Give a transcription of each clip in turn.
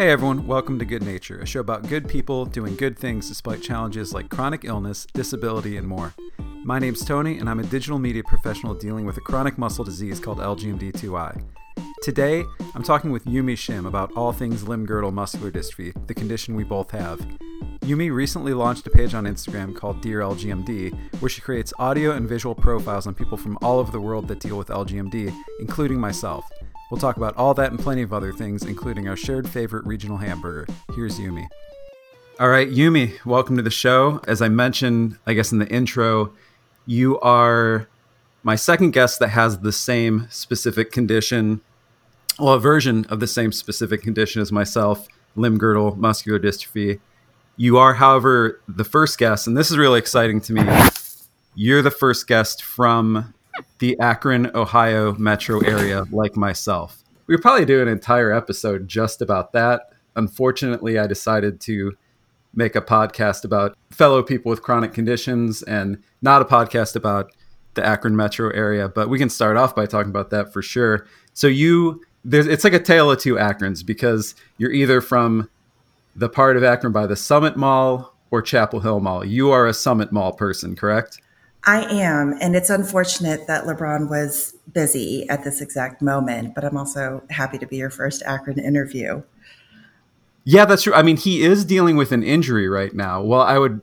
Hey everyone, welcome to Good Nature, a show about good people doing good things despite challenges like chronic illness, disability, and more. My name's Tony, and I'm a digital media professional dealing with a chronic muscle disease called LGMD2I. Today, I'm talking with Yumi Shim about all things limb girdle muscular dystrophy, the condition we both have. Yumi recently launched a page on Instagram called Dear LGMD, where she creates audio and visual profiles on people from all over the world that deal with LGMD, including myself. We'll talk about all that and plenty of other things, including our shared favorite regional hamburger. Here's Yumi. All right, Yumi, welcome to the show. As I mentioned, I guess in the intro, you are my second guest that has the same specific condition, well, a version of the same specific condition as myself, limb girdle muscular dystrophy. You are, however, the first guest, and this is really exciting to me. You're the first guest from the Akron, Ohio metro area, like myself. We would probably do an entire episode just about that. Unfortunately, I decided to make a podcast about fellow people with chronic conditions and not a podcast about the Akron metro area, but we can start off by talking about that for sure. So you there's it's like a tale of two Akrons because you're either from the part of Akron by the Summit Mall or Chapel Hill Mall. You are a Summit Mall person, correct? I am, and it's unfortunate that LeBron was busy at this exact moment, but I'm also happy to be your first Akron interview. Yeah, that's true. I mean, he is dealing with an injury right now. Well, I would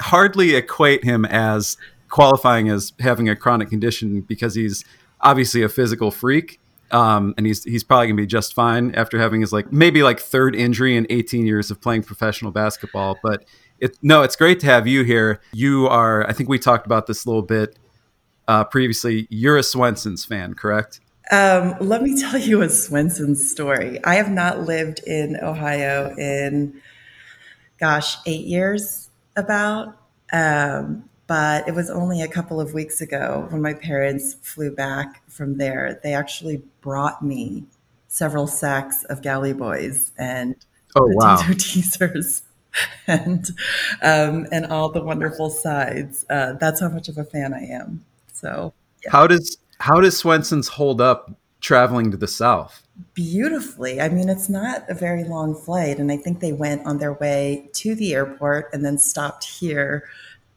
hardly equate him as qualifying as having a chronic condition because he's obviously a physical freak. Um, and he's he's probably gonna be just fine after having his like maybe like third injury in 18 years of playing professional basketball. But it, no, it's great to have you here. You are, I think we talked about this a little bit uh, previously. You're a Swenson's fan, correct? Um, let me tell you a Swenson's story. I have not lived in Ohio in, gosh, eight years about. Um, but it was only a couple of weeks ago when my parents flew back from there. They actually brought me several sacks of galley boys and oh, wow. teasers and um, and all the wonderful sides. Uh, that's how much of a fan I am. So, yeah. how does how does Swenson's hold up traveling to the south? Beautifully. I mean, it's not a very long flight, and I think they went on their way to the airport and then stopped here.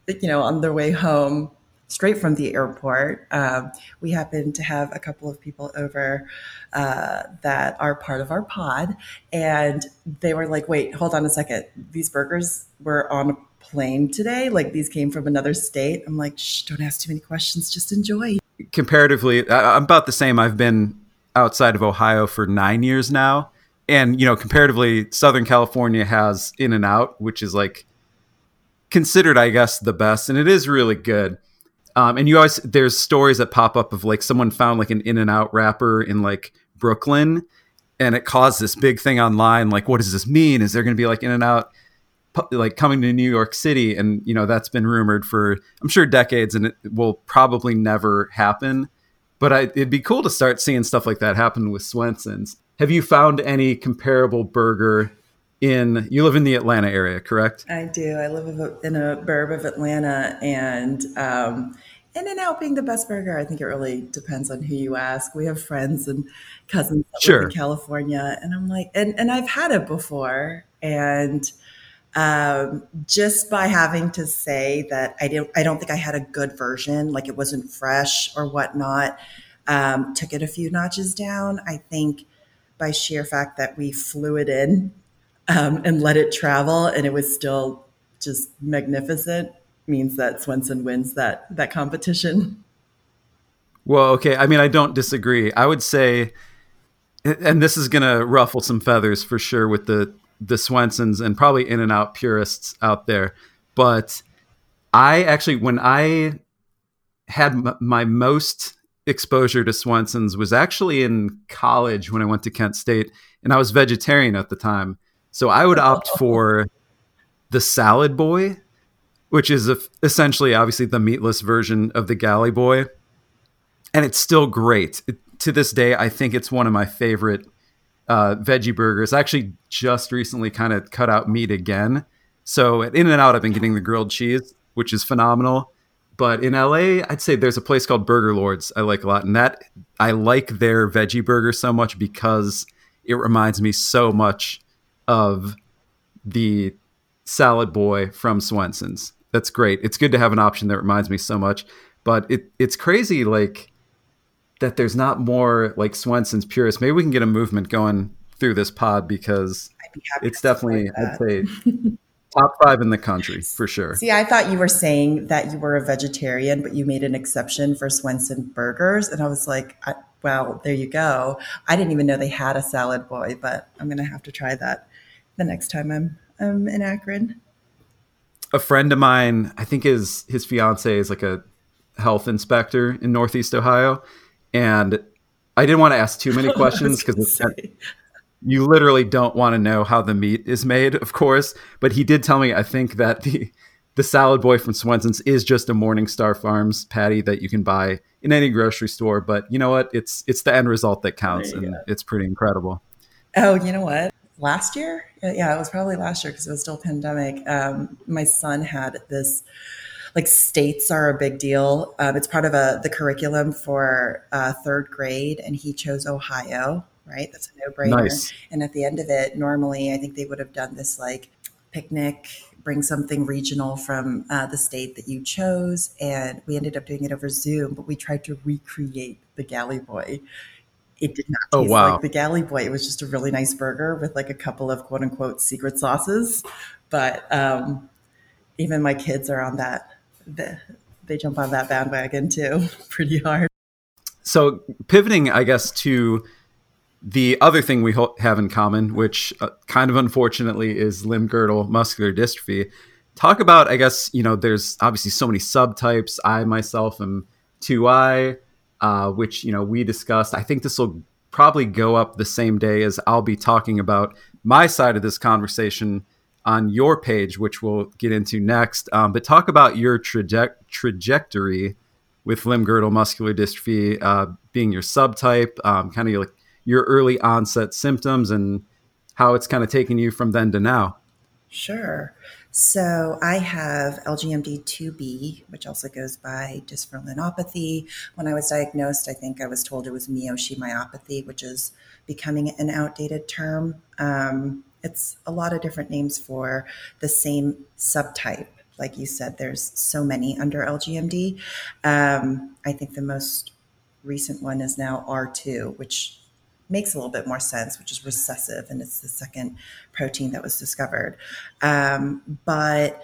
You know, on their way home straight from the airport. Um, we happened to have a couple of people over uh, that are part of our pod, and they were like, "Wait, hold on a second. These burgers were on a plane today. Like these came from another state." I'm like, "Shh, don't ask too many questions. Just enjoy." Comparatively, I'm about the same. I've been outside of Ohio for nine years now. And, you know, comparatively, Southern California has In and Out, which is like considered, I guess, the best. And it is really good um, and you always there's stories that pop up of like someone found like an in and out wrapper in like Brooklyn and it caused this big thing online like what does this mean? Is there going to be like in and out like coming to New York City? And you know that's been rumored for I'm sure decades and it will probably never happen. But I, it'd be cool to start seeing stuff like that happen with Swenson's. Have you found any comparable burger in you live in the Atlanta area, correct? I do. I live in a burb of Atlanta, and um, In and Out being the best burger, I think it really depends on who you ask. We have friends and cousins that sure. live in California, and I'm like, and and I've had it before, and um, just by having to say that I don't, I don't think I had a good version, like it wasn't fresh or whatnot, um, took it a few notches down. I think by sheer fact that we flew it in um, and let it travel, and it was still just magnificent. Means that Swenson wins that that competition. Well, okay. I mean, I don't disagree. I would say, and this is going to ruffle some feathers for sure with the the Swensons and probably in and out purists out there. But I actually, when I had m- my most exposure to Swensons was actually in college when I went to Kent State, and I was vegetarian at the time. So I would opt for the Salad Boy, which is a, essentially, obviously, the meatless version of the Galley Boy, and it's still great. It, to this day, I think it's one of my favorite uh, veggie burgers. I actually just recently kind of cut out meat again. So at In and Out, I've been getting the grilled cheese, which is phenomenal. But in LA, I'd say there's a place called Burger Lords I like a lot, and that I like their veggie burger so much because it reminds me so much of the salad boy from Swenson's. That's great. It's good to have an option that reminds me so much. But it it's crazy like that there's not more like Swenson's purists. Maybe we can get a movement going through this pod because be it's definitely I'd say top five in the country for sure. See, I thought you were saying that you were a vegetarian, but you made an exception for Swenson burgers, and I was like, I, well, there you go. I didn't even know they had a salad boy, but I'm gonna have to try that the next time I'm I'm in Akron. A friend of mine, I think his his fiance is like a health inspector in Northeast Ohio, and I didn't want to ask too many questions because you literally don't want to know how the meat is made, of course. But he did tell me, I think that the the salad boy from Swenson's is just a Morningstar Farms patty that you can buy in any grocery store. But you know what? It's it's the end result that counts, and go. it's pretty incredible. Oh, you know what? Last year, yeah, it was probably last year because it was still pandemic. Um, my son had this like states are a big deal. Um, it's part of a the curriculum for uh, third grade, and he chose Ohio right? That's a no brainer. Nice. And at the end of it, normally I think they would have done this like picnic, bring something regional from uh, the state that you chose. And we ended up doing it over Zoom, but we tried to recreate the Galley Boy. It did not oh, taste oh, wow. like the Galley Boy. It was just a really nice burger with like a couple of quote unquote secret sauces. But um, even my kids are on that. They jump on that bandwagon too, pretty hard. So pivoting, I guess, to the other thing we ho- have in common, which uh, kind of unfortunately is limb girdle muscular dystrophy. Talk about, I guess, you know, there's obviously so many subtypes. I myself am 2I, uh, which, you know, we discussed. I think this will probably go up the same day as I'll be talking about my side of this conversation on your page, which we'll get into next. Um, but talk about your traje- trajectory with limb girdle muscular dystrophy uh, being your subtype, um, kind of like your early onset symptoms and how it's kind of taken you from then to now. Sure. So I have LGMD2B, which also goes by dysferlinopathy. When I was diagnosed, I think I was told it was myopathy, which is becoming an outdated term. Um, it's a lot of different names for the same subtype. Like you said, there's so many under LGMD. Um, I think the most recent one is now R2, which makes a little bit more sense, which is recessive, and it's the second protein that was discovered. Um, but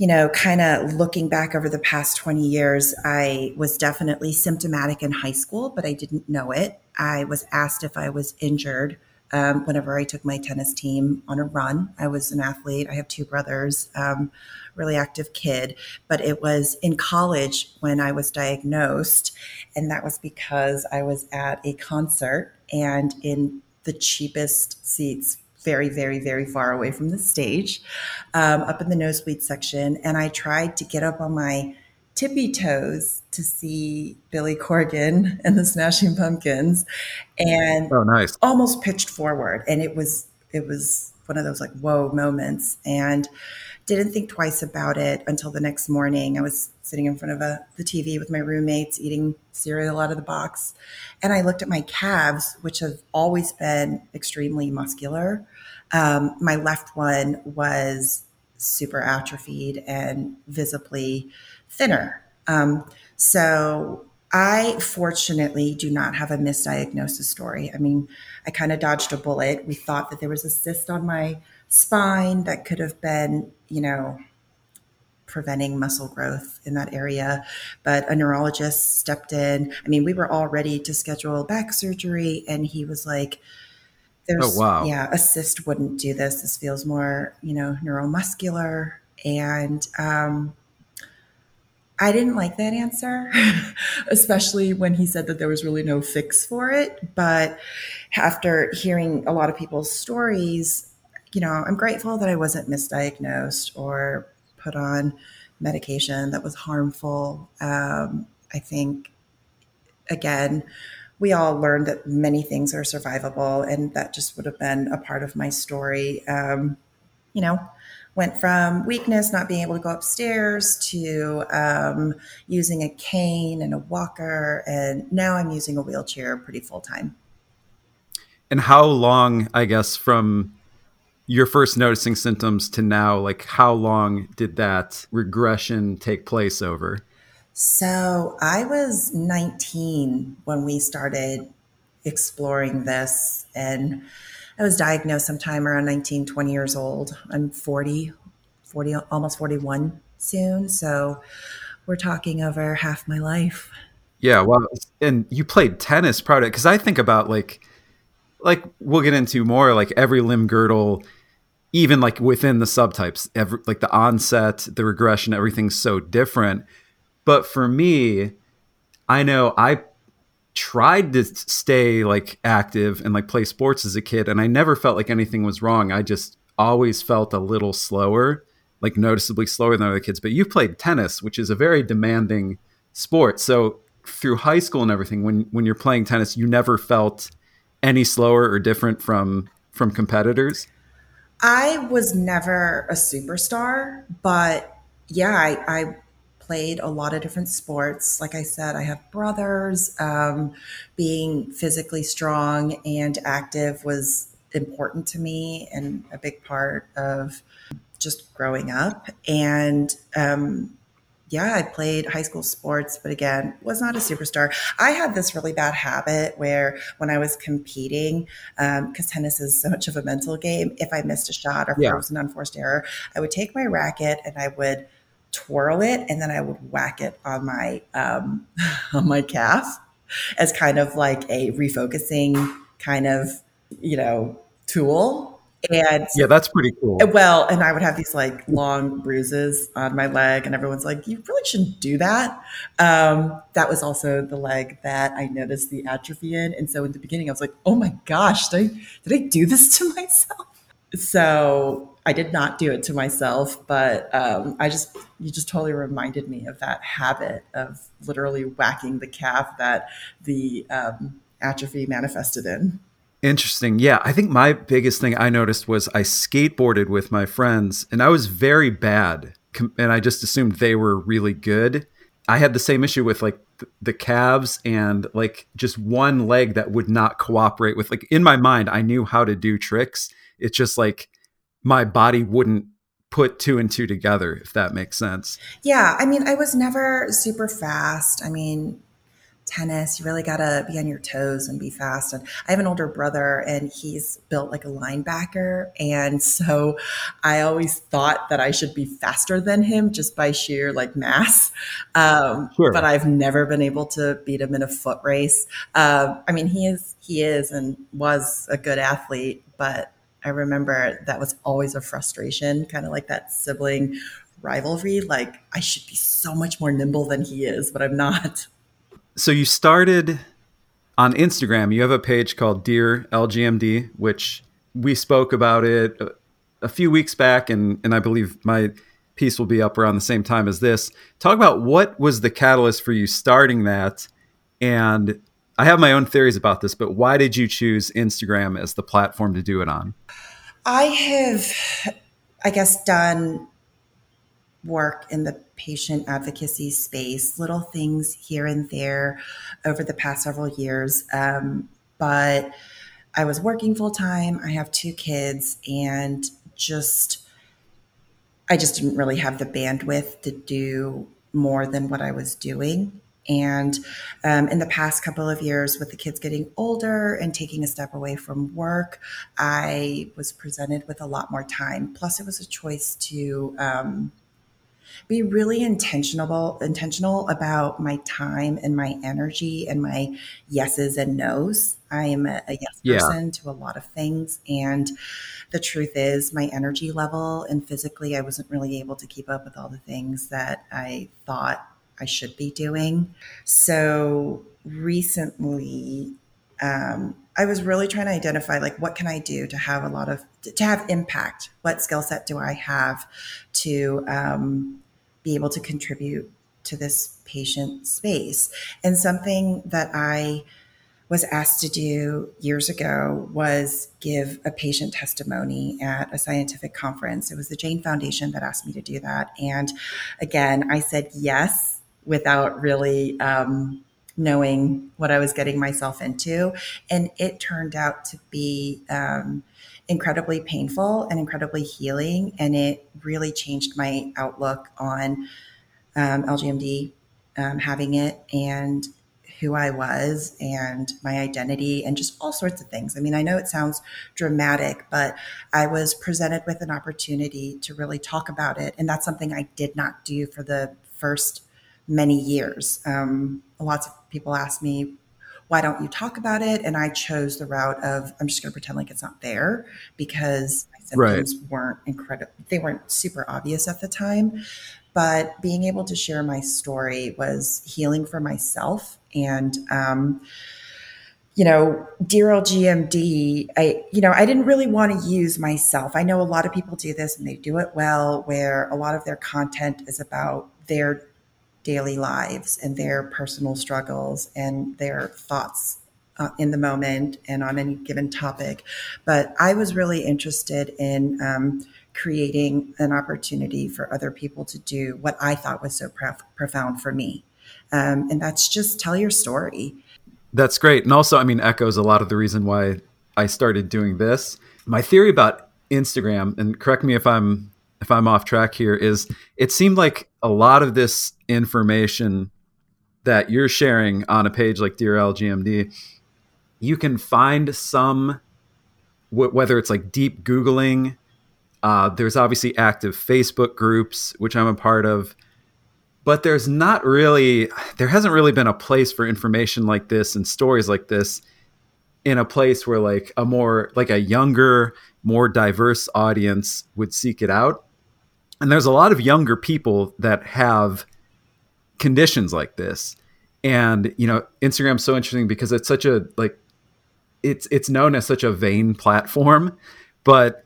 you know, kind of looking back over the past 20 years, I was definitely symptomatic in high school, but I didn't know it. I was asked if I was injured um, whenever I took my tennis team on a run. I was an athlete. I have two brothers, um, really active kid, but it was in college when I was diagnosed. And that was because I was at a concert and in the cheapest seats very, very, very far away from the stage, um, up in the nosebleed section. And I tried to get up on my tippy toes to see Billy Corgan and the Smashing Pumpkins, and oh, nice! Almost pitched forward, and it was it was one of those like whoa moments, and didn't think twice about it until the next morning. I was sitting in front of a, the TV with my roommates, eating cereal out of the box, and I looked at my calves, which have always been extremely muscular. Um, my left one was super atrophied and visibly thinner. Um, so I fortunately do not have a misdiagnosis story. I mean, I kind of dodged a bullet. We thought that there was a cyst on my spine that could have been, you know, preventing muscle growth in that area. But a neurologist stepped in. I mean, we were all ready to schedule back surgery, and he was like, there's, oh, wow. yeah, a cyst wouldn't do this. This feels more, you know, neuromuscular. And um, I didn't like that answer, especially when he said that there was really no fix for it. But after hearing a lot of people's stories, you know, I'm grateful that I wasn't misdiagnosed or put on medication that was harmful. Um, I think, again, we all learned that many things are survivable, and that just would have been a part of my story. Um, you know, went from weakness, not being able to go upstairs, to um, using a cane and a walker, and now I'm using a wheelchair pretty full time. And how long, I guess, from your first noticing symptoms to now, like how long did that regression take place over? So I was 19 when we started exploring this, and I was diagnosed sometime around 19, 20 years old. I'm 40, 40, almost 41 soon. So we're talking over half my life. Yeah, well, and you played tennis prior to because I think about like, like we'll get into more like every limb girdle even like within the subtypes, every, like the onset, the regression, everything's so different. But for me, I know I tried to stay like active and like play sports as a kid, and I never felt like anything was wrong. I just always felt a little slower, like noticeably slower than other kids. But you played tennis, which is a very demanding sport. So through high school and everything, when when you're playing tennis, you never felt any slower or different from from competitors. I was never a superstar, but yeah, I, I, played a lot of different sports. Like I said, I have brothers. Um, being physically strong and active was important to me and a big part of just growing up. And um, yeah, I played high school sports, but again, was not a superstar. I had this really bad habit where when I was competing, because um, tennis is so much of a mental game, if I missed a shot or if yeah. was an unforced error, I would take my racket and I would twirl it and then I would whack it on my um, on my calf as kind of like a refocusing kind of you know tool and yeah, that's pretty cool. Well, and I would have these like long bruises on my leg, and everyone's like, "You really shouldn't do that." Um, that was also the leg that I noticed the atrophy in, and so in the beginning, I was like, "Oh my gosh, did I did I do this to myself?" So I did not do it to myself, but um, I just you just totally reminded me of that habit of literally whacking the calf that the um, atrophy manifested in. Interesting. Yeah, I think my biggest thing I noticed was I skateboarded with my friends and I was very bad and I just assumed they were really good. I had the same issue with like the calves and like just one leg that would not cooperate with like in my mind I knew how to do tricks. It's just like my body wouldn't put two and two together if that makes sense. Yeah, I mean I was never super fast. I mean tennis, you really got to be on your toes and be fast. And I have an older brother and he's built like a linebacker. And so I always thought that I should be faster than him just by sheer like mass. Um, sure. But I've never been able to beat him in a foot race. Uh, I mean, he is, he is and was a good athlete, but I remember that was always a frustration, kind of like that sibling rivalry. Like, I should be so much more nimble than he is, but I'm not so you started on Instagram. You have a page called Dear LGMD, which we spoke about it a, a few weeks back, and and I believe my piece will be up around the same time as this. Talk about what was the catalyst for you starting that, and I have my own theories about this, but why did you choose Instagram as the platform to do it on? I have, I guess, done work in the patient advocacy space, little things here and there over the past several years. Um, but I was working full time. I have two kids and just, I just didn't really have the bandwidth to do more than what I was doing. And um, in the past couple of years, with the kids getting older and taking a step away from work, I was presented with a lot more time. Plus, it was a choice to um, be really intentional intentional about my time and my energy and my yeses and nos. I am a, a yes yeah. person to a lot of things and the truth is my energy level and physically I wasn't really able to keep up with all the things that I thought I should be doing. So recently um, I was really trying to identify like what can I do to have a lot of to have impact. What skill set do I have to um, be able to contribute to this patient space. And something that I was asked to do years ago was give a patient testimony at a scientific conference. It was the Jain Foundation that asked me to do that. And again, I said yes without really um, knowing what I was getting myself into. And it turned out to be um, incredibly painful and incredibly healing. And it really changed my outlook on um, LGMD um, having it and who I was and my identity and just all sorts of things. I mean, I know it sounds dramatic, but I was presented with an opportunity to really talk about it. And that's something I did not do for the first many years. Um, lots of people ask me, why don't you talk about it? And I chose the route of I'm just going to pretend like it's not there because my symptoms right. weren't incredible. They weren't super obvious at the time. But being able to share my story was healing for myself. And, um, you know, Dear LGMD, I, you know, I didn't really want to use myself. I know a lot of people do this and they do it well, where a lot of their content is about their daily lives and their personal struggles and their thoughts uh, in the moment and on any given topic. But I was really interested in um, creating an opportunity for other people to do what I thought was so prof- profound for me. Um, and that's just tell your story. That's great. And also, I mean, echoes a lot of the reason why I started doing this. My theory about Instagram, and correct me if I'm if I'm off track here, is it seemed like a lot of this information that you're sharing on a page like Dear LGMD, you can find some, whether it's like deep Googling, uh, there's obviously active Facebook groups, which I'm a part of, but there's not really, there hasn't really been a place for information like this and stories like this in a place where like a more, like a younger, more diverse audience would seek it out and there's a lot of younger people that have conditions like this. And you know instagram's so interesting because it's such a like it's it's known as such a vain platform. But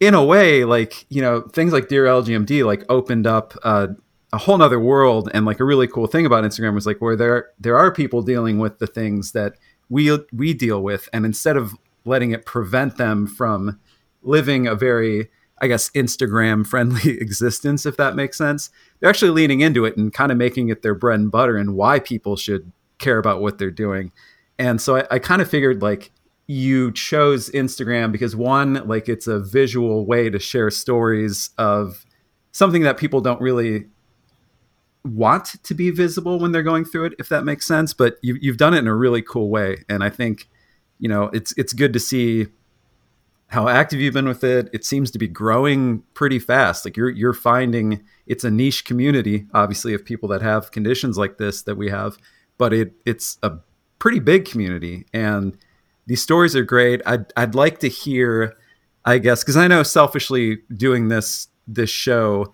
in a way like you know things like dear lgmd like opened up uh, a whole nother world. And like a really cool thing about instagram was like where there there are people dealing with the things that we we deal with. And instead of letting it prevent them from living a very I guess, Instagram friendly existence, if that makes sense. They're actually leaning into it and kind of making it their bread and butter and why people should care about what they're doing. And so I, I kind of figured like you chose Instagram because one, like it's a visual way to share stories of something that people don't really want to be visible when they're going through it, if that makes sense. But you, you've done it in a really cool way. And I think, you know, it's it's good to see how active you've been with it. It seems to be growing pretty fast. Like you're you're finding it's a niche community, obviously, of people that have conditions like this that we have, but it it's a pretty big community, and these stories are great. I'd I'd like to hear, I guess, because I know selfishly doing this this show.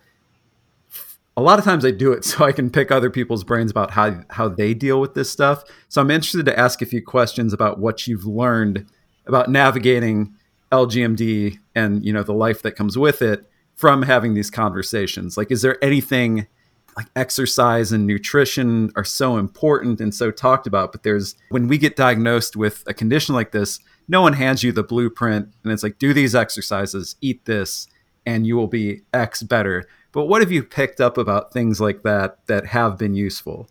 A lot of times I do it so I can pick other people's brains about how how they deal with this stuff. So I'm interested to ask a few questions about what you've learned about navigating LGMD and you know the life that comes with it from having these conversations? Like, is there anything like exercise and nutrition are so important and so talked about, but there's when we get diagnosed with a condition like this, no one hands you the blueprint and it's like, do these exercises, eat this, and you will be X better. But what have you picked up about things like that that have been useful?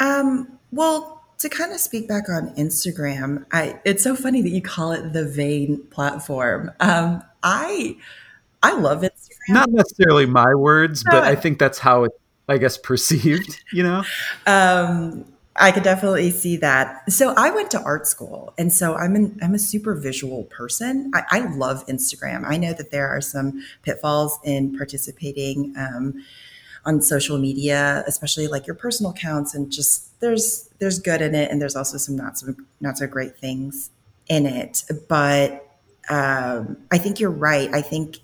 Um, well, to kind of speak back on Instagram, I it's so funny that you call it the vain platform. Um, I I love Instagram. Not necessarily my words, but I think that's how it I guess perceived, you know? Um, I could definitely see that. So I went to art school, and so I'm an, I'm a super visual person. I, I love Instagram. I know that there are some pitfalls in participating um, on social media, especially like your personal accounts, and just there's there's good in it, and there's also some not so not so great things in it. But um, I think you're right. I think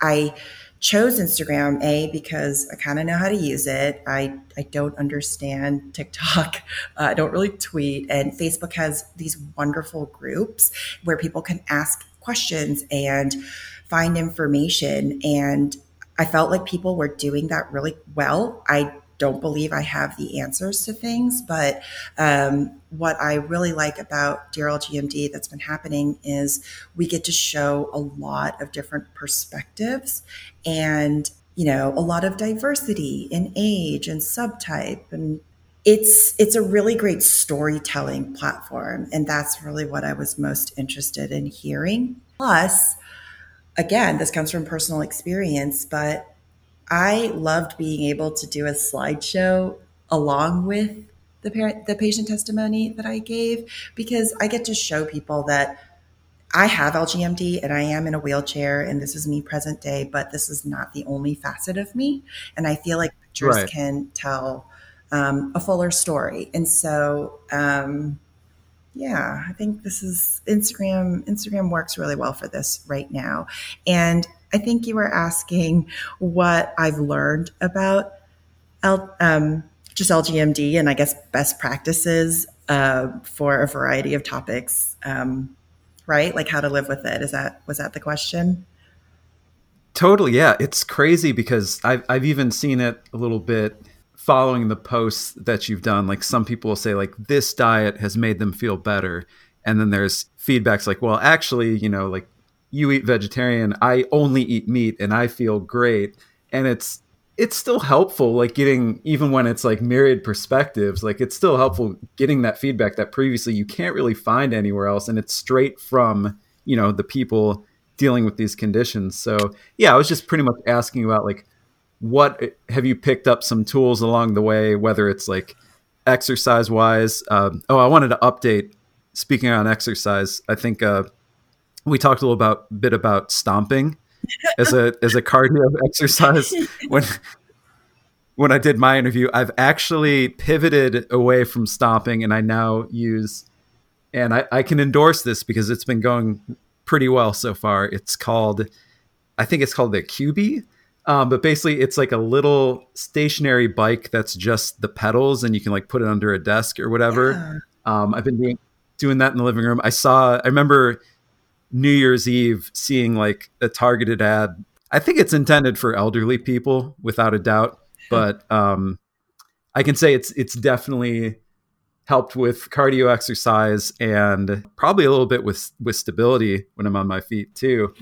I chose Instagram a because I kind of know how to use it. I I don't understand TikTok. Uh, I don't really tweet, and Facebook has these wonderful groups where people can ask questions and find information and I felt like people were doing that really well. I don't believe I have the answers to things, but um, what I really like about Dear LGMD that's been happening is we get to show a lot of different perspectives and you know a lot of diversity in age and subtype and it's it's a really great storytelling platform and that's really what i was most interested in hearing plus again this comes from personal experience but i loved being able to do a slideshow along with the parent the patient testimony that i gave because i get to show people that I have LGMD and I am in a wheelchair and this is me present day, but this is not the only facet of me. And I feel like pictures right. can tell um, a fuller story. And so, um, yeah, I think this is Instagram. Instagram works really well for this right now. And I think you were asking what I've learned about L, um, just LGMD and I guess best practices uh, for a variety of topics. Um, right? Like how to live with it. Is that was that the question? Totally, yeah. It's crazy because I've I've even seen it a little bit following the posts that you've done. Like some people will say like this diet has made them feel better, and then there's feedbacks like, well, actually, you know, like you eat vegetarian, I only eat meat, and I feel great. And it's it's still helpful like getting even when it's like myriad perspectives like it's still helpful getting that feedback that previously you can't really find anywhere else and it's straight from you know the people dealing with these conditions so yeah i was just pretty much asking about like what have you picked up some tools along the way whether it's like exercise wise um, oh i wanted to update speaking on exercise i think uh, we talked a little about bit about stomping as a as a cardio exercise when when I did my interview, I've actually pivoted away from stomping and I now use and I, I can endorse this because it's been going pretty well so far. It's called I think it's called the Cubii. Um, but basically it's like a little stationary bike that's just the pedals and you can like put it under a desk or whatever. Yeah. Um, I've been doing doing that in the living room. I saw I remember New Year's Eve seeing like a targeted ad. I think it's intended for elderly people without a doubt, but um, I can say it's it's definitely helped with cardio exercise and probably a little bit with with stability when I'm on my feet too.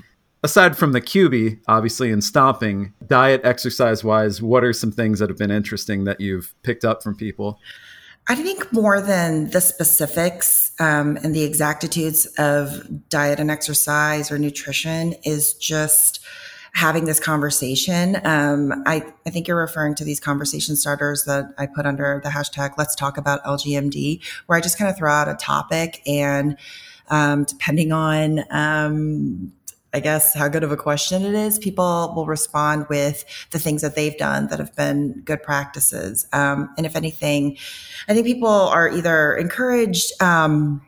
Aside from the Cubii, obviously, and stomping, diet exercise wise, what are some things that have been interesting that you've picked up from people? I think more than the specifics um, and the exactitudes of diet and exercise or nutrition is just having this conversation. Um, I, I think you're referring to these conversation starters that I put under the hashtag Let's Talk About LGMD, where I just kind of throw out a topic and um, depending on um, I guess, how good of a question it is, people will respond with the things that they've done that have been good practices. Um, and if anything, I think people are either encouraged, um,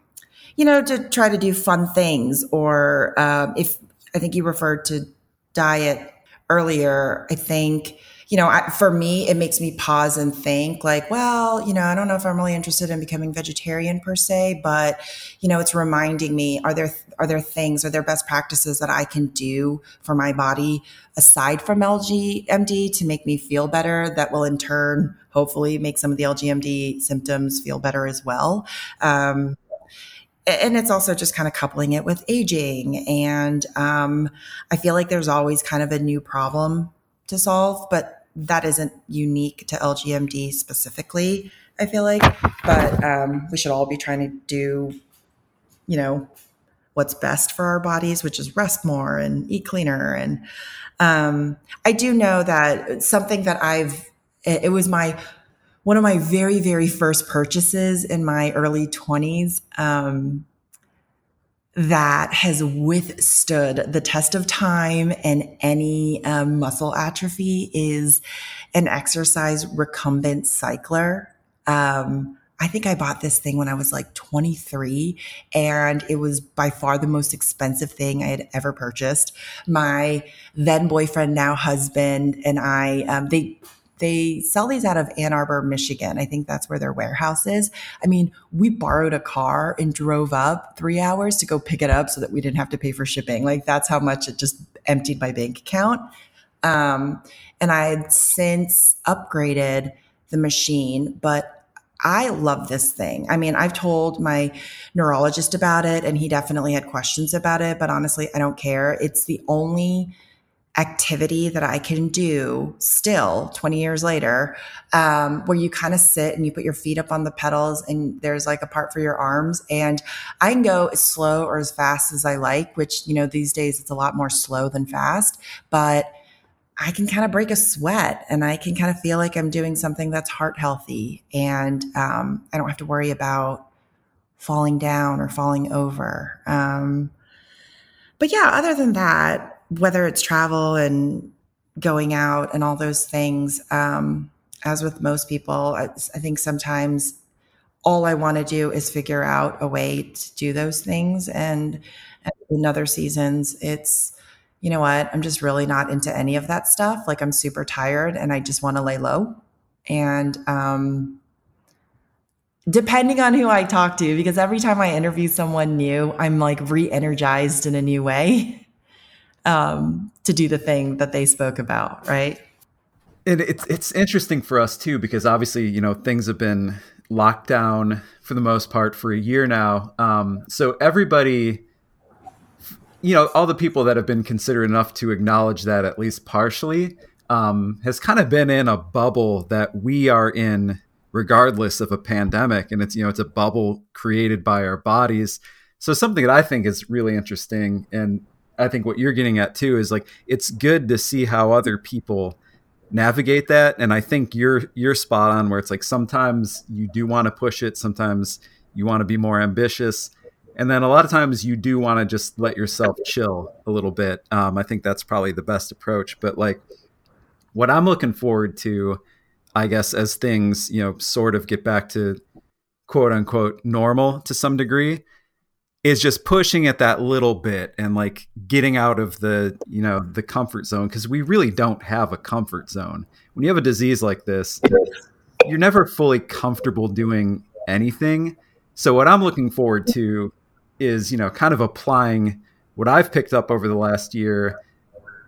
you know, to try to do fun things, or um, if I think you referred to diet earlier, I think you know, I, for me, it makes me pause and think like, well, you know, I don't know if I'm really interested in becoming vegetarian per se, but you know, it's reminding me, are there, are there things, are there best practices that I can do for my body aside from LGMD to make me feel better that will in turn hopefully make some of the LGMD symptoms feel better as well. Um, and it's also just kind of coupling it with aging and um, i feel like there's always kind of a new problem to solve but that isn't unique to LGMD specifically, I feel like, but um, we should all be trying to do, you know, what's best for our bodies, which is rest more and eat cleaner. And um, I do know that something that I've, it was my, one of my very, very first purchases in my early 20s. Um, that has withstood the test of time and any um, muscle atrophy is an exercise recumbent cycler. Um, I think I bought this thing when I was like 23 and it was by far the most expensive thing I had ever purchased. My then boyfriend, now husband, and I, um, they they sell these out of Ann Arbor, Michigan. I think that's where their warehouse is. I mean, we borrowed a car and drove up three hours to go pick it up so that we didn't have to pay for shipping. Like that's how much it just emptied my bank account. Um, and I had since upgraded the machine, but I love this thing. I mean, I've told my neurologist about it and he definitely had questions about it, but honestly, I don't care. It's the only activity that I can do still 20 years later, um, where you kind of sit and you put your feet up on the pedals and there's like a part for your arms. And I can go as slow or as fast as I like, which, you know, these days it's a lot more slow than fast, but I can kind of break a sweat and I can kind of feel like I'm doing something that's heart healthy. And um, I don't have to worry about falling down or falling over. Um, but yeah, other than that, whether it's travel and going out and all those things, um, as with most people, I, I think sometimes all I want to do is figure out a way to do those things. And, and in other seasons, it's, you know what, I'm just really not into any of that stuff. Like I'm super tired and I just want to lay low. And um, depending on who I talk to, because every time I interview someone new, I'm like re energized in a new way. um, to do the thing that they spoke about, right? And it's it's interesting for us too because obviously you know things have been locked down for the most part for a year now. Um, so everybody, you know, all the people that have been considerate enough to acknowledge that at least partially um, has kind of been in a bubble that we are in regardless of a pandemic and it's you know it's a bubble created by our bodies so something that i think is really interesting and I think what you're getting at too is like it's good to see how other people navigate that and I think you're you're spot on where it's like sometimes you do want to push it sometimes you want to be more ambitious and then a lot of times you do want to just let yourself chill a little bit. Um, I think that's probably the best approach but like what I'm looking forward to I guess as things you know sort of get back to quote unquote normal to some degree is just pushing it that little bit and like getting out of the you know the comfort zone because we really don't have a comfort zone. When you have a disease like this you're never fully comfortable doing anything. So what i'm looking forward to is you know kind of applying what i've picked up over the last year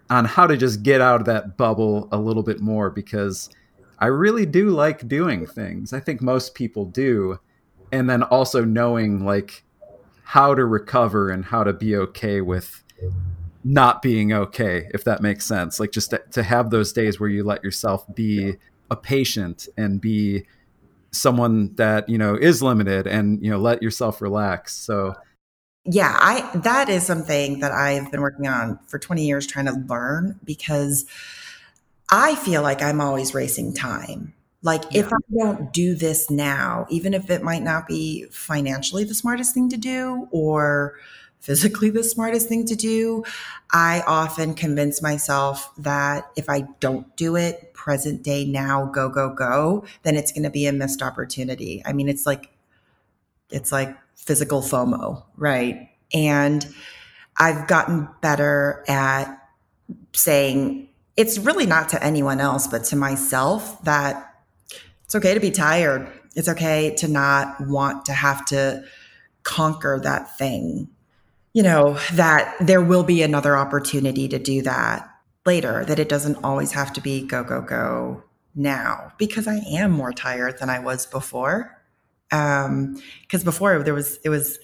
on how to just get out of that bubble a little bit more because i really do like doing things. I think most people do. And then also knowing like how to recover and how to be okay with not being okay if that makes sense. Like just to, to, have those days where you let yourself be a patient and be someone that you know is limited and you know let yourself relax. So yeah i that is something that i've been working on for 20 years trying to learn because i feel like i'm always racing time like, yeah. if I don't do this now, even if it might not be financially the smartest thing to do or physically the smartest thing to do, I often convince myself that if I don't do it present day now, go, go, go, then it's going to be a missed opportunity. I mean, it's like, it's like physical FOMO, right? And I've gotten better at saying, it's really not to anyone else, but to myself that it's okay to be tired. It's okay to not want to have to conquer that thing. You know, that there will be another opportunity to do that later, that it doesn't always have to be go, go, go now because I am more tired than I was before. Um, because before there was, it was,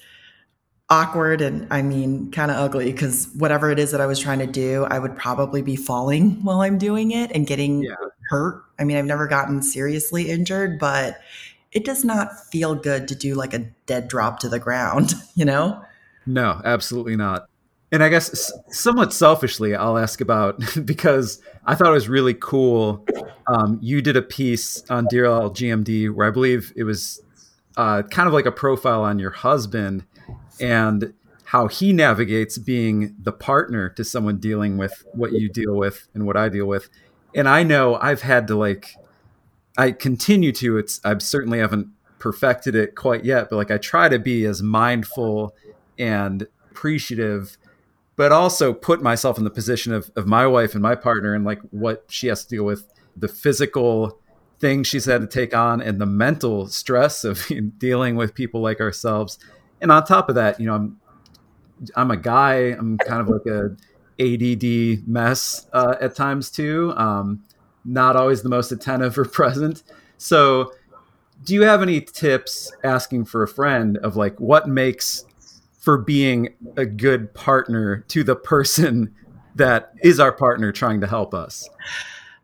awkward and I mean kind of ugly because whatever it is that I was trying to do, I would probably be falling while I'm doing it and getting yeah. Hurt. I mean, I've never gotten seriously injured, but it does not feel good to do like a dead drop to the ground, you know? No, absolutely not. And I guess somewhat selfishly, I'll ask about because I thought it was really cool. Um, you did a piece on Dear LGMD where I believe it was uh, kind of like a profile on your husband and how he navigates being the partner to someone dealing with what you deal with and what I deal with. And I know I've had to like I continue to it's I certainly haven't perfected it quite yet, but like I try to be as mindful and appreciative but also put myself in the position of, of my wife and my partner and like what she has to deal with the physical things she's had to take on and the mental stress of dealing with people like ourselves and on top of that, you know, I'm I'm a guy. I'm kind of like a ADD mess uh, at times too. Um, not always the most attentive or present. So, do you have any tips asking for a friend of like what makes for being a good partner to the person that is our partner trying to help us?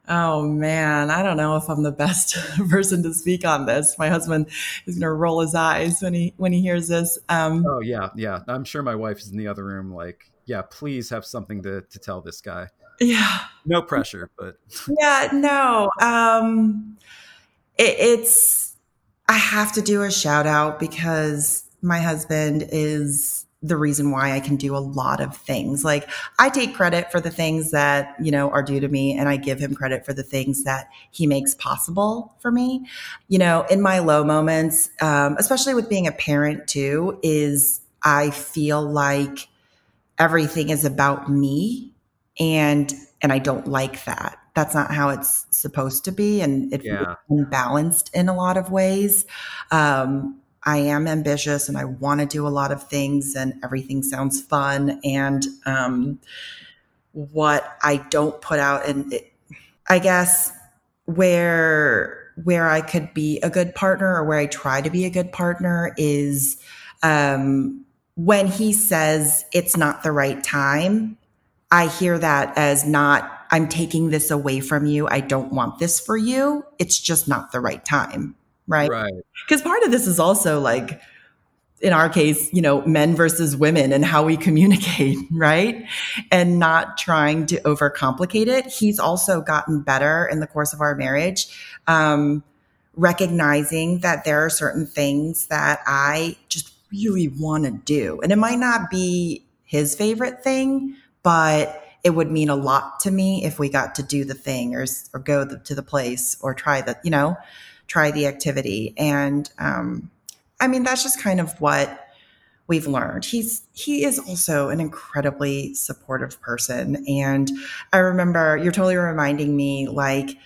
Oh man, I don't know if I'm the best person to speak on this. My husband is going to roll his eyes when he when he hears this. Um, oh yeah, yeah. I'm sure my wife is in the other room. Like, yeah, please have something to to tell this guy. Yeah. No pressure, but yeah, no. Um, it, it's I have to do a shout out because my husband is the reason why I can do a lot of things. Like I take credit for the things that, you know, are due to me and I give him credit for the things that he makes possible for me. You know, in my low moments, um, especially with being a parent too, is I feel like everything is about me and and I don't like that. That's not how it's supposed to be and it's yeah. unbalanced in a lot of ways. Um, I am ambitious and I want to do a lot of things and everything sounds fun. And um, what I don't put out, and it, I guess where where I could be a good partner or where I try to be a good partner is um, when he says it's not the right time. I hear that as not I'm taking this away from you. I don't want this for you. It's just not the right time right? Right. Because part of this is also like, in our case, you know, men versus women and how we communicate, right? And not trying to overcomplicate it. He's also gotten better in the course of our marriage, um, recognizing that there are certain things that I just really want to do. And it might not be his favorite thing, but it would mean a lot to me if we got to do the thing or, or go the, to the place or try the, you know, try the activity. And um, I mean, that's just kind of what we've learned. He's he is also an incredibly supportive person. And I remember you're totally reminding me like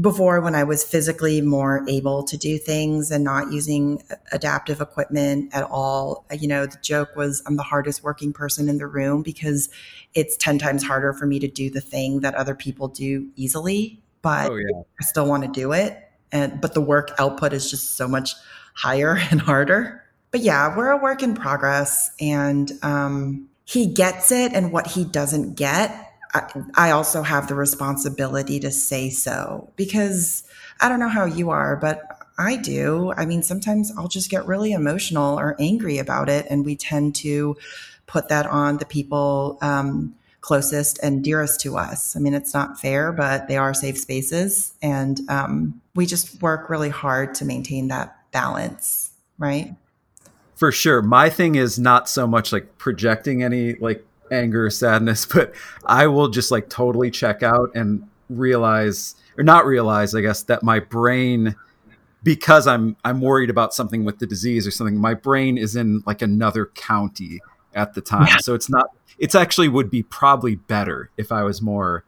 before when I was physically more able to do things and not using adaptive equipment at all. You know, the joke was I'm the hardest working person in the room because it's 10 times harder for me to do the thing that other people do easily, but oh, yeah. I still want to do it and but the work output is just so much higher and harder. But yeah, we're a work in progress, and um, he gets it, and what he doesn't get, I, also have the responsibility to say so because I don't know how you are, but I do. I mean, sometimes I'll just get really emotional or angry about it, and we tend to put that on the people um, closest and dearest to us. I mean, it's not fair, but they are safe spaces. And um, we just work really hard to maintain that balance, right? For sure. My thing is not so much like projecting any like anger or sadness, but I will just like totally check out and realize or not realize, I guess, that my brain because I'm I'm worried about something with the disease or something, my brain is in like another county at the time. Yeah. So it's not it's actually would be probably better if I was more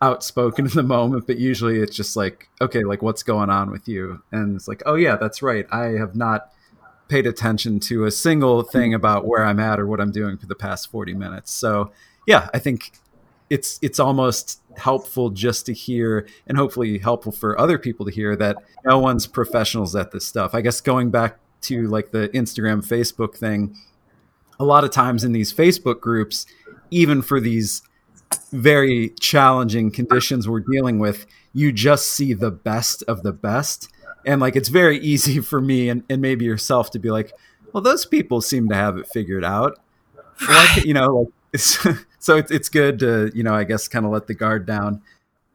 outspoken in the moment, but usually it's just like, okay, like what's going on with you? And it's like, oh yeah, that's right. I have not paid attention to a single thing about where I'm at or what I'm doing for the past 40 minutes. So yeah, I think it's it's almost helpful just to hear and hopefully helpful for other people to hear that no one's professionals at this stuff. I guess going back to like the Instagram Facebook thing, a lot of times in these Facebook groups, even for these very challenging conditions we're dealing with, you just see the best of the best. And like it's very easy for me and, and maybe yourself to be like, well, those people seem to have it figured out. Like, you know, like it's, so it's, it's good to, you know, I guess kind of let the guard down.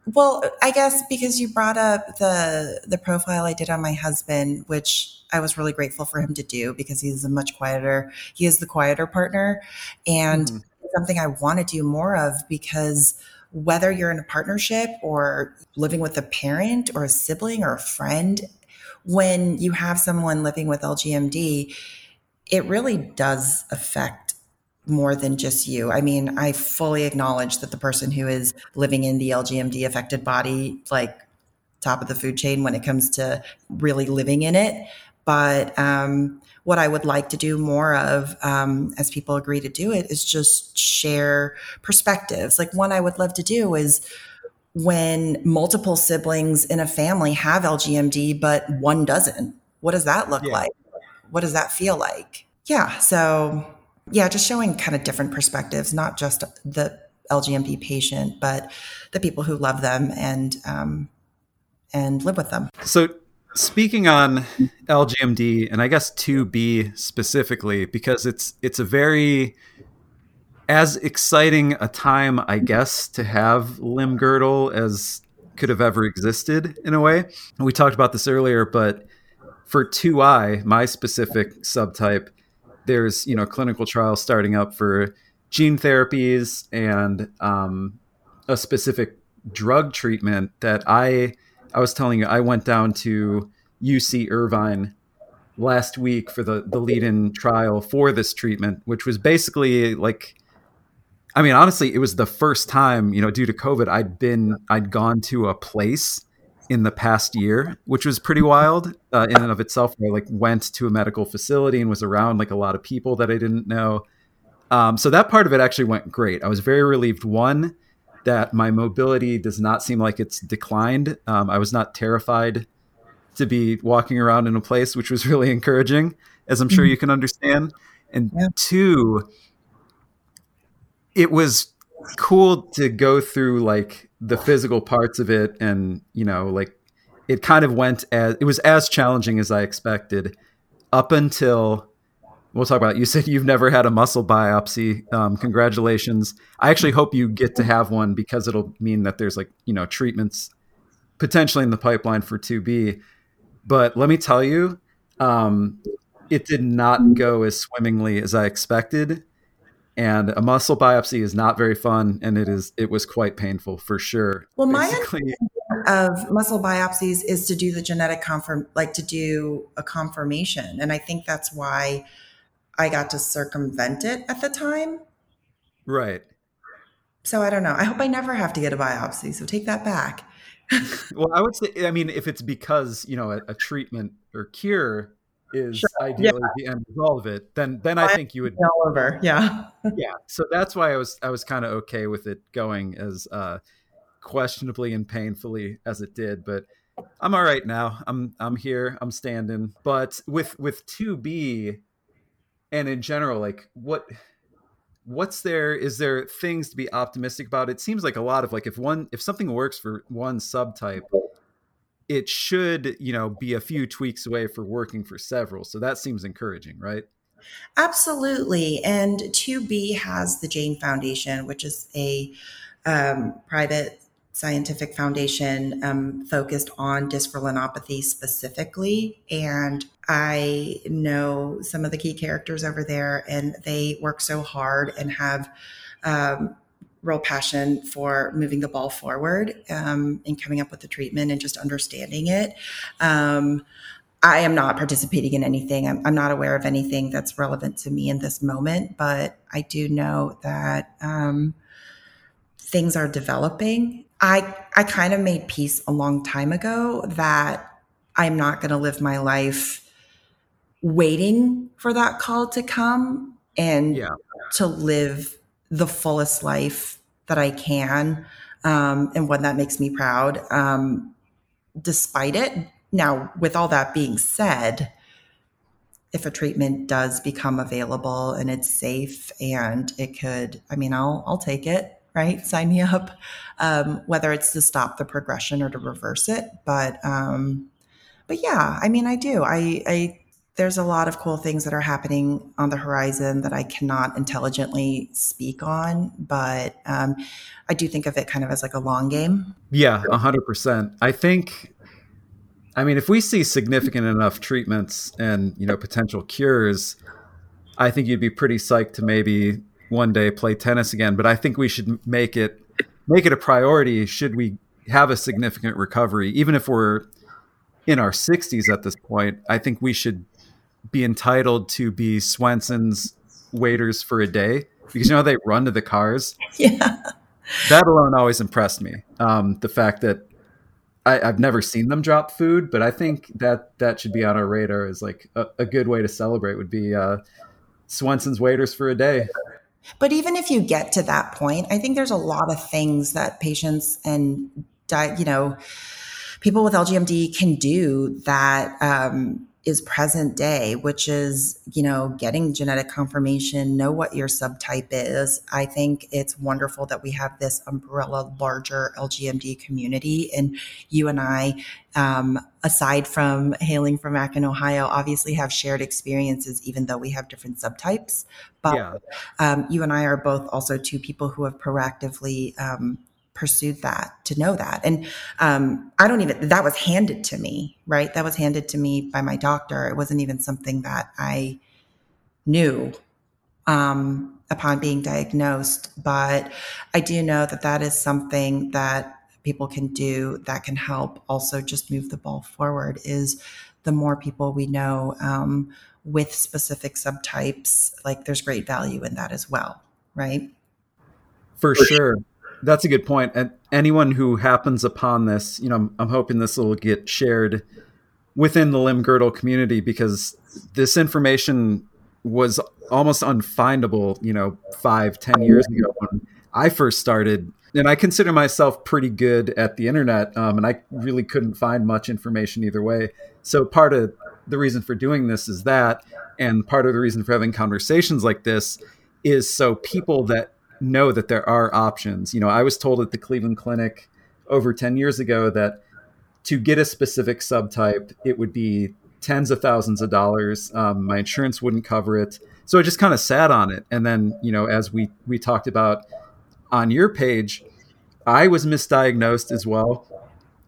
Well, I guess because you brought up the the profile I did on my husband, which I was really grateful for him to do because he's a much quieter, he is the quieter partner. And mm-hmm. something I want to do more of because whether you're in a partnership or living with a parent or a sibling or a friend, when you have someone living with LGMD, it really does affect more than just you. I mean, I fully acknowledge that the person who is living in the LGMD affected body, like top of the food chain when it comes to really living in it. But um, what I would like to do more of, um, as people agree to do it, is just share perspectives. Like one I would love to do is when multiple siblings in a family have LGMD, but one doesn't. What does that look yeah. like? What does that feel like? Yeah. So, yeah, just showing kind of different perspectives, not just the LGMD patient, but the people who love them and um, and live with them. So, speaking on LGMD and I guess 2B specifically, because it's it's a very as exciting a time, I guess, to have limb girdle as could have ever existed in a way. We talked about this earlier, but for 2I, my specific subtype, there's you know clinical trials starting up for gene therapies and um, a specific drug treatment that I I was telling you I went down to UC Irvine last week for the the lead-in trial for this treatment, which was basically like I mean, honestly, it was the first time, you know, due to COVID, I'd been, I'd gone to a place in the past year, which was pretty wild uh, in and of itself. I like went to a medical facility and was around like a lot of people that I didn't know. Um, so that part of it actually went great. I was very relieved. One, that my mobility does not seem like it's declined. Um, I was not terrified to be walking around in a place, which was really encouraging, as I'm sure mm-hmm. you can understand. And yeah. two, it was cool to go through like the physical parts of it and you know like it kind of went as it was as challenging as i expected up until we'll talk about it. you said you've never had a muscle biopsy um, congratulations i actually hope you get to have one because it'll mean that there's like you know treatments potentially in the pipeline for 2b but let me tell you um, it did not go as swimmingly as i expected and a muscle biopsy is not very fun and it is it was quite painful for sure. Well my understanding of muscle biopsies is to do the genetic confirm like to do a confirmation and i think that's why i got to circumvent it at the time. Right. So i don't know. I hope i never have to get a biopsy so take that back. Well i would say i mean if it's because you know a, a treatment or cure is sure. ideally yeah. the end result of it, then then I think you would all over. Yeah. yeah. So that's why I was I was kind of okay with it going as uh, questionably and painfully as it did, but I'm all right now. I'm I'm here. I'm standing. But with with 2B and in general, like what what's there is there things to be optimistic about? It seems like a lot of like if one if something works for one subtype, it should you know be a few tweaks away for working for several so that seems encouraging right? Absolutely and 2b has the Jain Foundation which is a um, private scientific foundation um, focused on dysferlinopathy specifically and i know some of the key characters over there and they work so hard and have um, real passion for moving the ball forward um, and coming up with the treatment and just understanding it. Um, I am not participating in anything. I'm, I'm, not aware of anything that's relevant to me in this moment, but I do know that um, things are developing. I I kind of made peace a long time ago that I'm not going to live my life waiting for that call to come and yeah. to live the fullest life that I can um, and one that makes me proud, um, despite it. Now, with all that being said, if a treatment does become available and it's safe and it could, I mean, I'll I'll take it. Right, sign me up. Um, whether it's to stop the progression or to reverse it, but um, but yeah, I mean, I do. I I there's a lot of cool things that are happening on the horizon that I cannot intelligently speak on, but um, I do think of it kind of as like a long game. Yeah, hundred percent. I think, I mean, if we see significant enough treatments and you know potential cures, I think you'd be pretty psyched to maybe one day play tennis again. But I think we should make it make it a priority. Should we have a significant recovery, even if we're in our 60s at this point, I think we should be entitled to be Swenson's waiters for a day because you know they run to the cars. Yeah, that alone always impressed me. Um, the fact that I, have never seen them drop food, but I think that that should be on our radar as like a, a good way to celebrate would be uh, Swenson's waiters for a day. But even if you get to that point, I think there's a lot of things that patients and you know people with LGMD can do that um, is present day, which is, you know, getting genetic confirmation, know what your subtype is. I think it's wonderful that we have this umbrella, larger LGMD community. And you and I, um, aside from hailing from Akron, Ohio, obviously have shared experiences, even though we have different subtypes. But yeah. um, you and I are both also two people who have proactively um, pursued that to know that. And um, i don't even that was handed to me right? That was handed to me by my doctor. It wasn't even something that i knew um, upon being diagnosed. But i do know that that is something that people can do that can help also just move the ball forward is the more people we know um, with specific subtypes like there's great value in that as well right? For sure that's a good point. And anyone who happens upon this, you know, I'm, I'm hoping this will get shared within the limb girdle community because this information was almost unfindable, you know, five, ten years ago when I first started. And I consider myself pretty good at the internet, um, and I really couldn't find much information either way. So part of the reason for doing this is that, and part of the reason for having conversations like this is so people that know that there are options. You know, I was told at the Cleveland Clinic over 10 years ago that to get a specific subtype, it would be tens of thousands of dollars. Um, my insurance wouldn't cover it. So I just kind of sat on it. And then, you know, as we, we talked about on your page, I was misdiagnosed as well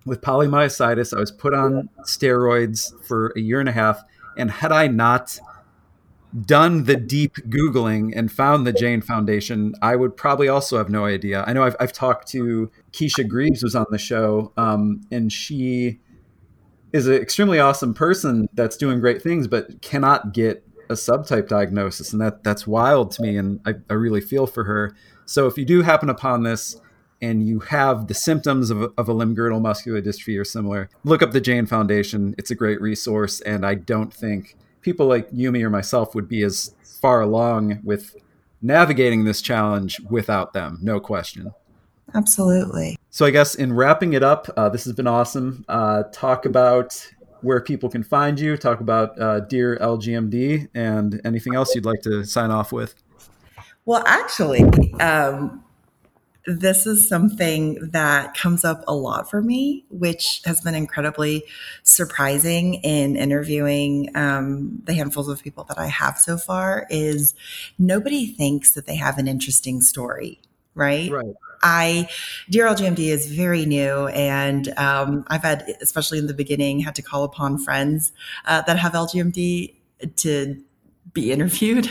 with polymyositis. I was put on steroids for a year and a half. And had I not done the deep googling and found the Jain Foundation, I would probably also have no idea. I know I've, I've talked to Keisha Greaves was on the show, um, and she is an extremely awesome person that's doing great things, but cannot get a subtype diagnosis, and that that's wild to me, and I, I really feel for her. So if you do happen upon this, and you have the symptoms of, of a limb girdle muscular dystrophy or similar, look up the Jain Foundation. It's a great resource, and I don't think people like Yumi or myself would be as far along with navigating this challenge without them, no question. Absolutely. So, I guess in wrapping it up, uh, this has been awesome. Uh, talk about where people can find you, talk about uh, Dear LGMD, and anything else you'd like to sign off with. Well, actually, um, this is something that comes up a lot for me, which has been incredibly surprising in interviewing um, the handfuls of people that I have so far. Is nobody thinks that they have an interesting story, right? Right. I, Dear LGMD is very new, and um, I've had, especially in the beginning, had to call upon friends uh, that have LGMD to be interviewed.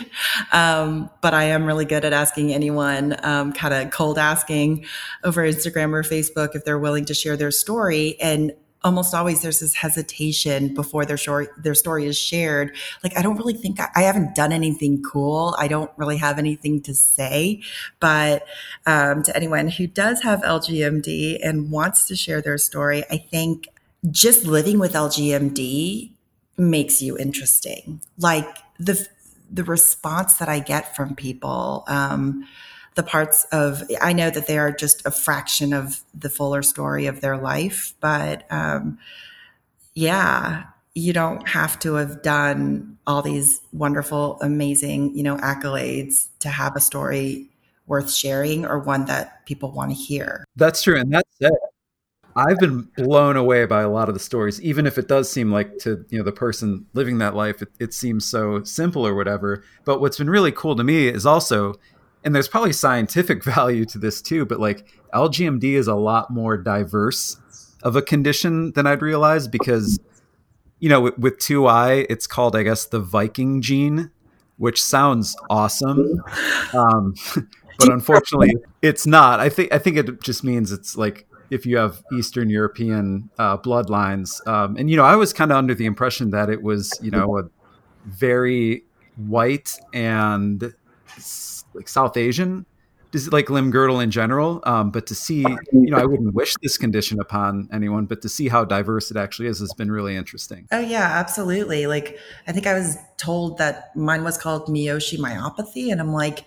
Um, but I am really good at asking anyone, um, kind of cold asking over Instagram or Facebook if they're willing to share their story. And almost always there's this hesitation before their story their story is shared. Like I don't really think I, I haven't done anything cool. I don't really have anything to say. But um, to anyone who does have LGMD and wants to share their story, I think just living with LGMD makes you interesting. Like the the response that I get from people, um, the parts of I know that they are just a fraction of the fuller story of their life, but um, yeah, you don't have to have done all these wonderful, amazing, you know, accolades to have a story worth sharing or one that people want to hear. That's true, and that's it. I've been blown away by a lot of the stories, even if it does seem like to you know the person living that life, it, it, seems so simple or whatever. But what's been really cool to me is also, and there's probably scientific value to this too, but like LGMD is a lot more diverse of a condition than I'd realized because, you know, with, with 2I, it's called I guess the Viking gene, which sounds awesome. Um, but unfortunately, it's not. I think I think it just means it's like if you have Eastern European uh, bloodlines. Um, and you know, I was kind of under the impression that it was you know a very white and like South Asian, like limb girdle in general. Um, but to see, you know, I wouldn't wish this condition upon anyone, but to see how diverse it actually is has been really interesting. Oh yeah, absolutely. Like I think I was told that mine was called Miyoshi myopathy, and I'm like,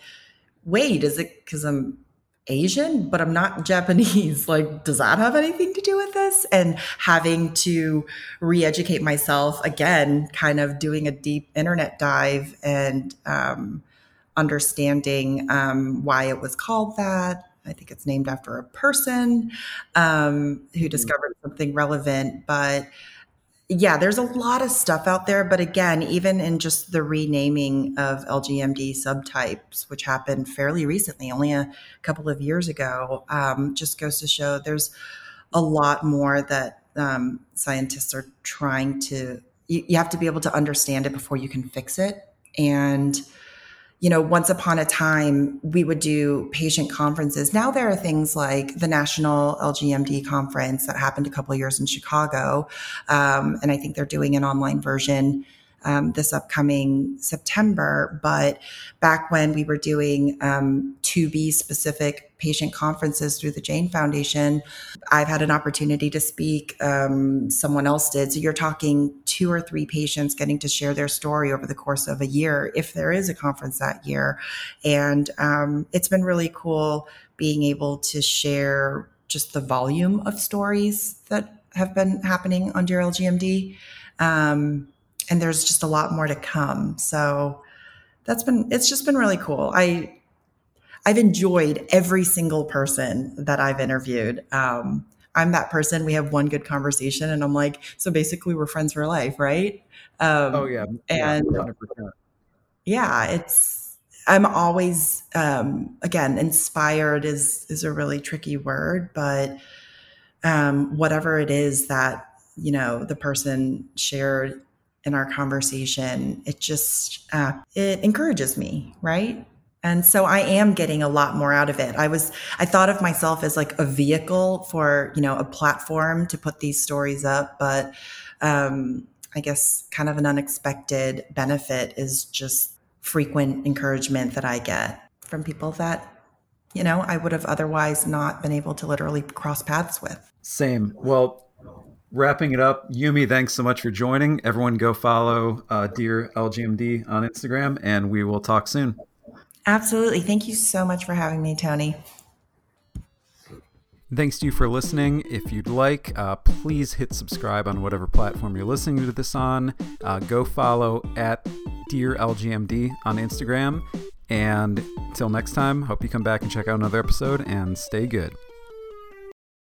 wait, is it because I'm Asian, but I'm not Japanese. Like, does that have anything to do with this? And having to re educate myself again, kind of doing a deep internet dive and um, understanding um, why it was called that. I think it's named after a person um, who mm-hmm. discovered something relevant. But yeah, there's a lot of stuff out there. But again, even in just the renaming of LGMD subtypes, which happened fairly recently, only a couple of years ago, um, just goes to show there's a lot more that um, scientists are trying to, you, you have to be able to understand it before you can fix it. And you know, once upon a time, we would do patient conferences. Now there are things like the National LGMD Conference that happened a couple years in Chicago. Um, and I think they're doing an online version um, this upcoming September. But back when we were doing um, 2B specific patient conferences through the Jain Foundation, I've had an opportunity to speak. Um, someone else did. So you're talking two or three patients getting to share their story over the course of a year, if there is a conference that year. And um, it's been really cool being able to share just the volume of stories that have been happening under LGMD. Um, and there's just a lot more to come. So that's been it's just been really cool. I I've enjoyed every single person that I've interviewed. Um, I'm that person. We have one good conversation, and I'm like, so basically, we're friends for life, right? Um, oh yeah, and yeah, yeah, it's. I'm always um, again inspired is is a really tricky word, but um, whatever it is that you know the person shared in our conversation, it just uh, it encourages me, right? And so I am getting a lot more out of it. I was I thought of myself as like a vehicle for you know a platform to put these stories up, but um, I guess kind of an unexpected benefit is just frequent encouragement that I get from people that you know I would have otherwise not been able to literally cross paths with. Same. Well, wrapping it up, Yumi, thanks so much for joining. Everyone go follow uh, Dear LGMD on Instagram, and we will talk soon. Absolutely. Thank you so much for having me, Tony. Thanks to you for listening. If you'd like, uh, please hit subscribe on whatever platform you're listening to this on. Uh, go follow at Dear LGMD on Instagram. And until next time, hope you come back and check out another episode and stay good.